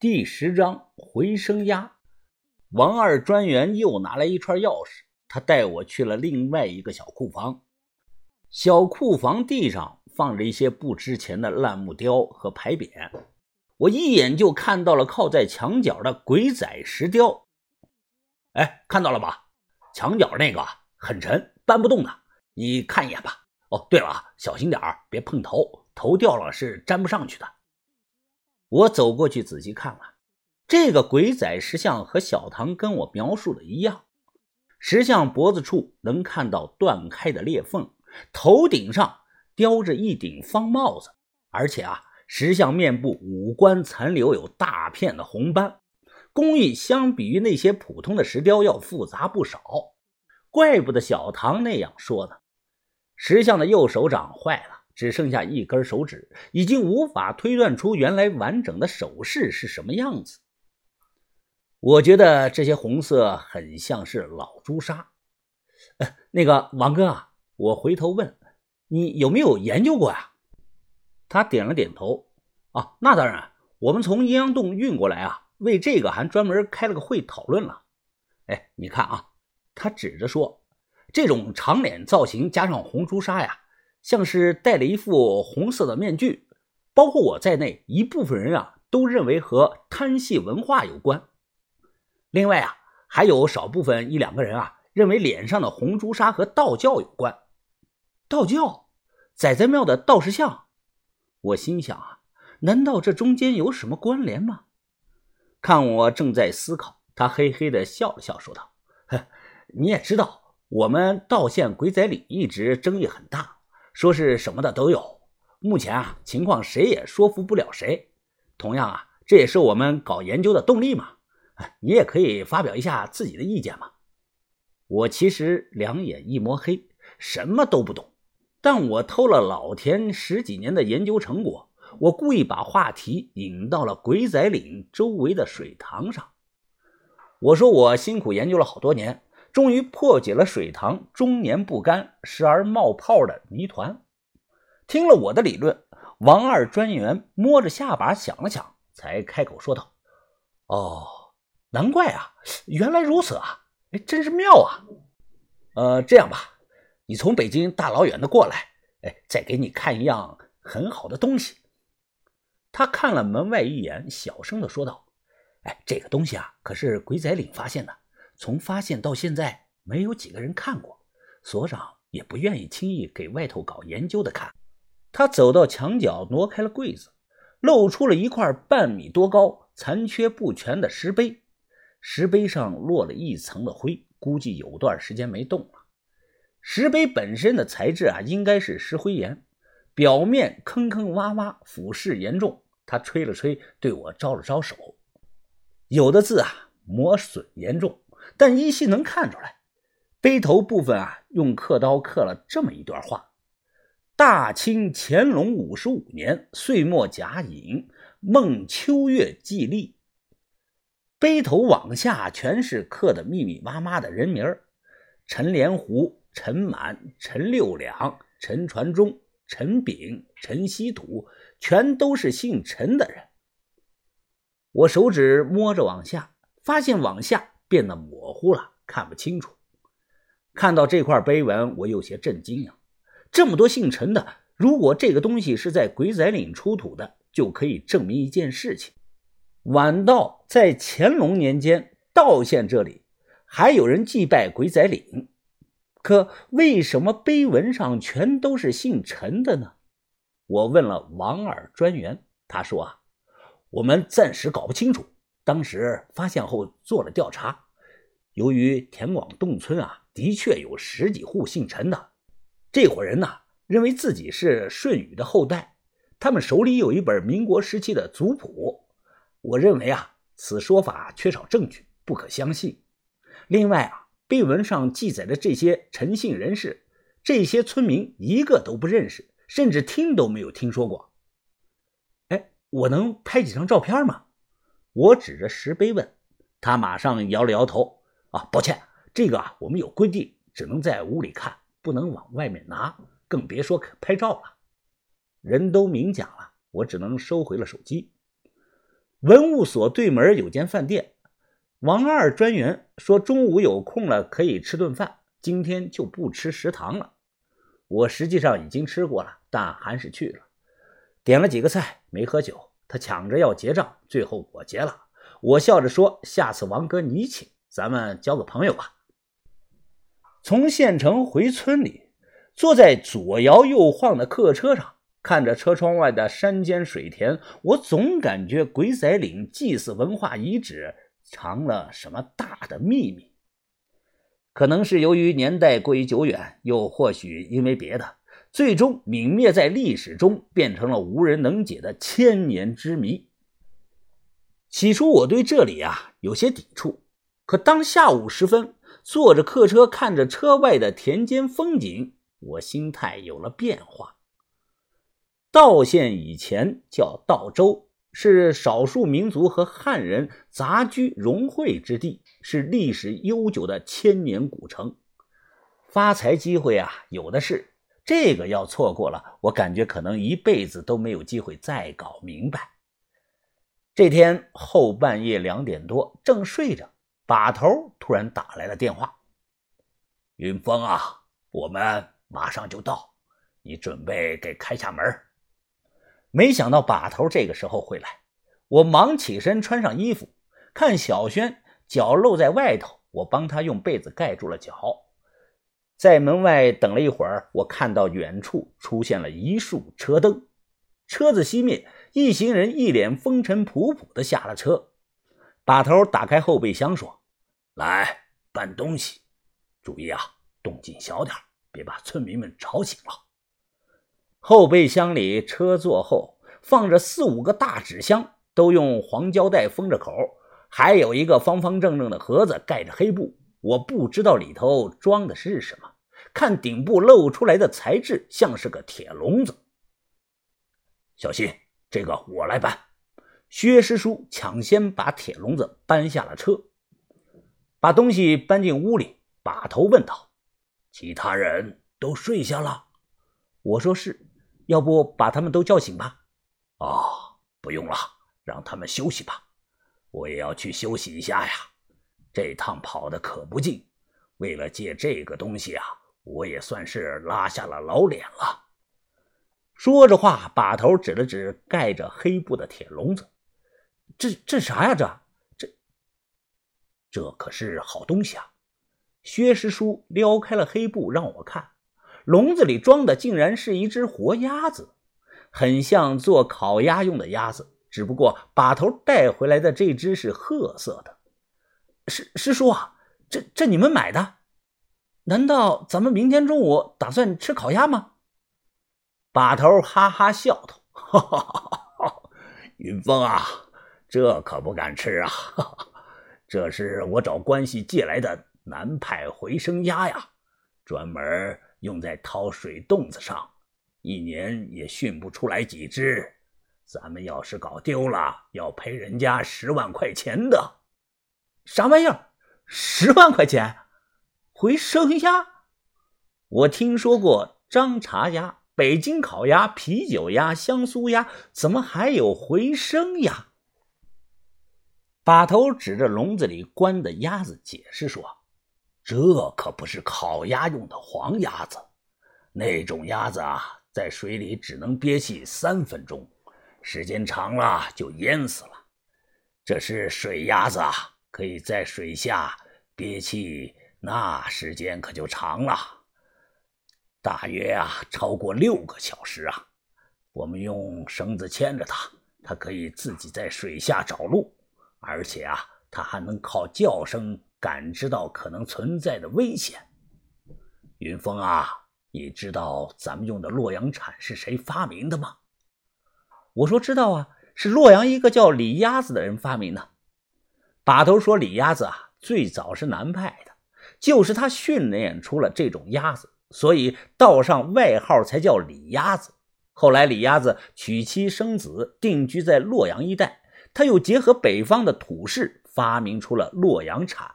第十章回声鸭。王二专员又拿来一串钥匙，他带我去了另外一个小库房。小库房地上放着一些不值钱的烂木雕和牌匾，我一眼就看到了靠在墙角的鬼仔石雕。哎，看到了吧？墙角那个很沉，搬不动的，你看一眼吧。哦，对了啊，小心点别碰头，头掉了是粘不上去的。我走过去仔细看了，这个鬼仔石像和小唐跟我描述的一样，石像脖子处能看到断开的裂缝，头顶上雕着一顶方帽子，而且啊，石像面部五官残留有大片的红斑，工艺相比于那些普通的石雕要复杂不少，怪不得小唐那样说呢。石像的右手掌坏了，只剩下一根手指，已经无法推断出原来完整的手势是什么样子。我觉得这些红色很像是老朱砂。呃，那个王哥啊，我回头问你有没有研究过呀？他点了点头。啊，那当然，我们从阴阳洞运过来啊，为这个还专门开了个会讨论了。哎，你看啊，他指着说。这种长脸造型加上红朱砂呀，像是戴了一副红色的面具。包括我在内，一部分人啊都认为和贪戏文化有关。另外啊，还有少部分一两个人啊认为脸上的红朱砂和道教有关。道教，仔仔庙的道士像。我心想啊，难道这中间有什么关联吗？看我正在思考，他嘿嘿的笑了笑，说道：“你也知道。”我们道县鬼仔岭一直争议很大，说是什么的都有。目前啊，情况谁也说服不了谁。同样啊，这也是我们搞研究的动力嘛。你也可以发表一下自己的意见嘛。我其实两眼一抹黑，什么都不懂，但我偷了老田十几年的研究成果，我故意把话题引到了鬼仔岭周围的水塘上。我说我辛苦研究了好多年。终于破解了水塘终年不干、时而冒泡的谜团。听了我的理论，王二专员摸着下巴想了想，才开口说道：“哦，难怪啊，原来如此啊，哎，真是妙啊。呃，这样吧，你从北京大老远的过来，哎，再给你看一样很好的东西。”他看了门外一眼，小声的说道：“哎，这个东西啊，可是鬼仔岭发现的。”从发现到现在，没有几个人看过，所长也不愿意轻易给外头搞研究的看。他走到墙角，挪开了柜子，露出了一块半米多高、残缺不全的石碑。石碑上落了一层的灰，估计有段时间没动了。石碑本身的材质啊，应该是石灰岩，表面坑坑洼洼，腐蚀严重。他吹了吹，对我招了招手。有的字啊，磨损严重。但依稀能看出来，碑头部分啊，用刻刀刻了这么一段话：“大清乾隆五十五年岁末甲寅，孟秋月祭历。”碑头往下全是刻的密密麻麻的人名陈连湖、陈满、陈六两、陈传忠、陈炳、陈希土，全都是姓陈的人。我手指摸着往下，发现往下。变得模糊了，看不清楚。看到这块碑文，我有些震惊呀！这么多姓陈的，如果这个东西是在鬼仔岭出土的，就可以证明一件事情：晚到在乾隆年间，道县这里还有人祭拜鬼仔岭。可为什么碑文上全都是姓陈的呢？我问了王二专员，他说啊，我们暂时搞不清楚。当时发现后做了调查，由于田广洞村啊的确有十几户姓陈的，这伙人呢认为自己是舜禹的后代，他们手里有一本民国时期的族谱。我认为啊此说法缺少证据，不可相信。另外啊碑文上记载的这些陈姓人士，这些村民一个都不认识，甚至听都没有听说过。哎，我能拍几张照片吗？我指着石碑问，他马上摇了摇头。啊，抱歉，这个啊，我们有规定，只能在屋里看，不能往外面拿，更别说拍照了。人都明讲了，我只能收回了手机。文物所对门有间饭店，王二专员说中午有空了可以吃顿饭，今天就不吃食堂了。我实际上已经吃过了，但还是去了，点了几个菜，没喝酒。他抢着要结账，最后我结了。我笑着说：“下次王哥你请，咱们交个朋友吧。”从县城回村里，坐在左摇右晃的客车上，看着车窗外的山间水田，我总感觉鬼仔岭祭祀文化遗址藏了什么大的秘密。可能是由于年代过于久远，又或许因为别的，最终泯灭在历史中，变成了无人能解的千年之谜。起初我对这里啊有些抵触，可当下午时分，坐着客车看着车外的田间风景，我心态有了变化。道县以前叫道州。是少数民族和汉人杂居融汇之地，是历史悠久的千年古城，发财机会啊有的是。这个要错过了，我感觉可能一辈子都没有机会再搞明白。这天后半夜两点多，正睡着，把头突然打来了电话：“云峰啊，我们马上就到，你准备给开下门。”没想到把头这个时候会来，我忙起身穿上衣服，看小轩脚露在外头，我帮他用被子盖住了脚。在门外等了一会儿，我看到远处出现了一束车灯，车子熄灭，一行人一脸风尘仆仆的下了车。把头打开后备箱说：“来搬东西，注意啊，动静小点，别把村民们吵醒了。”后备箱里车座后放着四五个大纸箱，都用黄胶带封着口，还有一个方方正正的盒子盖着黑布，我不知道里头装的是什么。看顶部露出来的材质像是个铁笼子。小心，这个我来搬。薛师叔抢先把铁笼子搬下了车，把东西搬进屋里，把头问道：“其他人都睡下了？”我说是。要不把他们都叫醒吧？哦，不用了，让他们休息吧。我也要去休息一下呀。这趟跑的可不近，为了借这个东西啊，我也算是拉下了老脸了。说着话，把头指了指盖着黑布的铁笼子：“这这啥呀？这这这可是好东西啊！”薛师叔撩开了黑布让我看。笼子里装的竟然是一只活鸭子，很像做烤鸭用的鸭子，只不过把头带回来的这只是褐色的。师师叔啊，这这你们买的？难道咱们明天中午打算吃烤鸭吗？把头哈哈笑道：“哈哈哈，云峰啊，这可不敢吃啊！这是我找关系借来的南派回声鸭呀，专门。”用在掏水洞子上，一年也训不出来几只。咱们要是搞丢了，要赔人家十万块钱的。啥玩意儿？十万块钱？回生鸭？我听说过张茶鸭、北京烤鸭、啤酒鸭、香酥鸭，怎么还有回生鸭？把头指着笼子里关的鸭子，解释说。这可不是烤鸭用的黄鸭子，那种鸭子啊，在水里只能憋气三分钟，时间长了就淹死了。这是水鸭子啊，可以在水下憋气，那时间可就长了，大约啊超过六个小时啊。我们用绳子牵着它，它可以自己在水下找路，而且啊，它还能靠叫声。感知到可能存在的危险，云峰啊，你知道咱们用的洛阳铲是谁发明的吗？我说知道啊，是洛阳一个叫李鸭子的人发明的。把头说李鸭子啊，最早是南派的，就是他训练出了这种鸭子，所以道上外号才叫李鸭子。后来李鸭子娶妻生子，定居在洛阳一带，他又结合北方的土势。发明出了洛阳铲。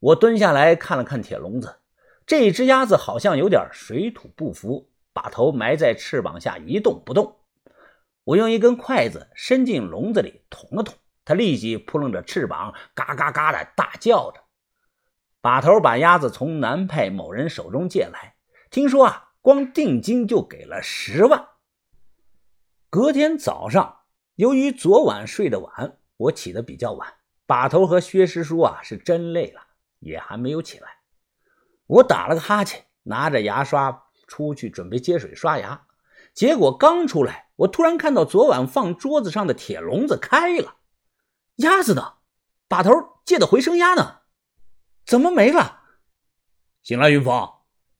我蹲下来看了看铁笼子，这只鸭子好像有点水土不服，把头埋在翅膀下一动不动。我用一根筷子伸进笼子里捅了捅，他立即扑棱着翅膀，嘎嘎嘎的大叫着。把头把鸭子从南派某人手中借来，听说啊，光定金就给了十万。隔天早上，由于昨晚睡得晚，我起得比较晚。把头和薛师叔啊是真累了，也还没有起来。我打了个哈欠，拿着牙刷出去准备接水刷牙，结果刚出来，我突然看到昨晚放桌子上的铁笼子开了，鸭子呢？把头借的回声鸭呢？怎么没了？醒来，云峰，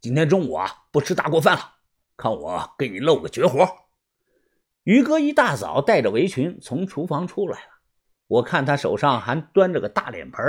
今天中午啊不吃大锅饭了，看我给你露个绝活。于哥一大早带着围裙从厨房出来了，我看他手上还端着个大脸盆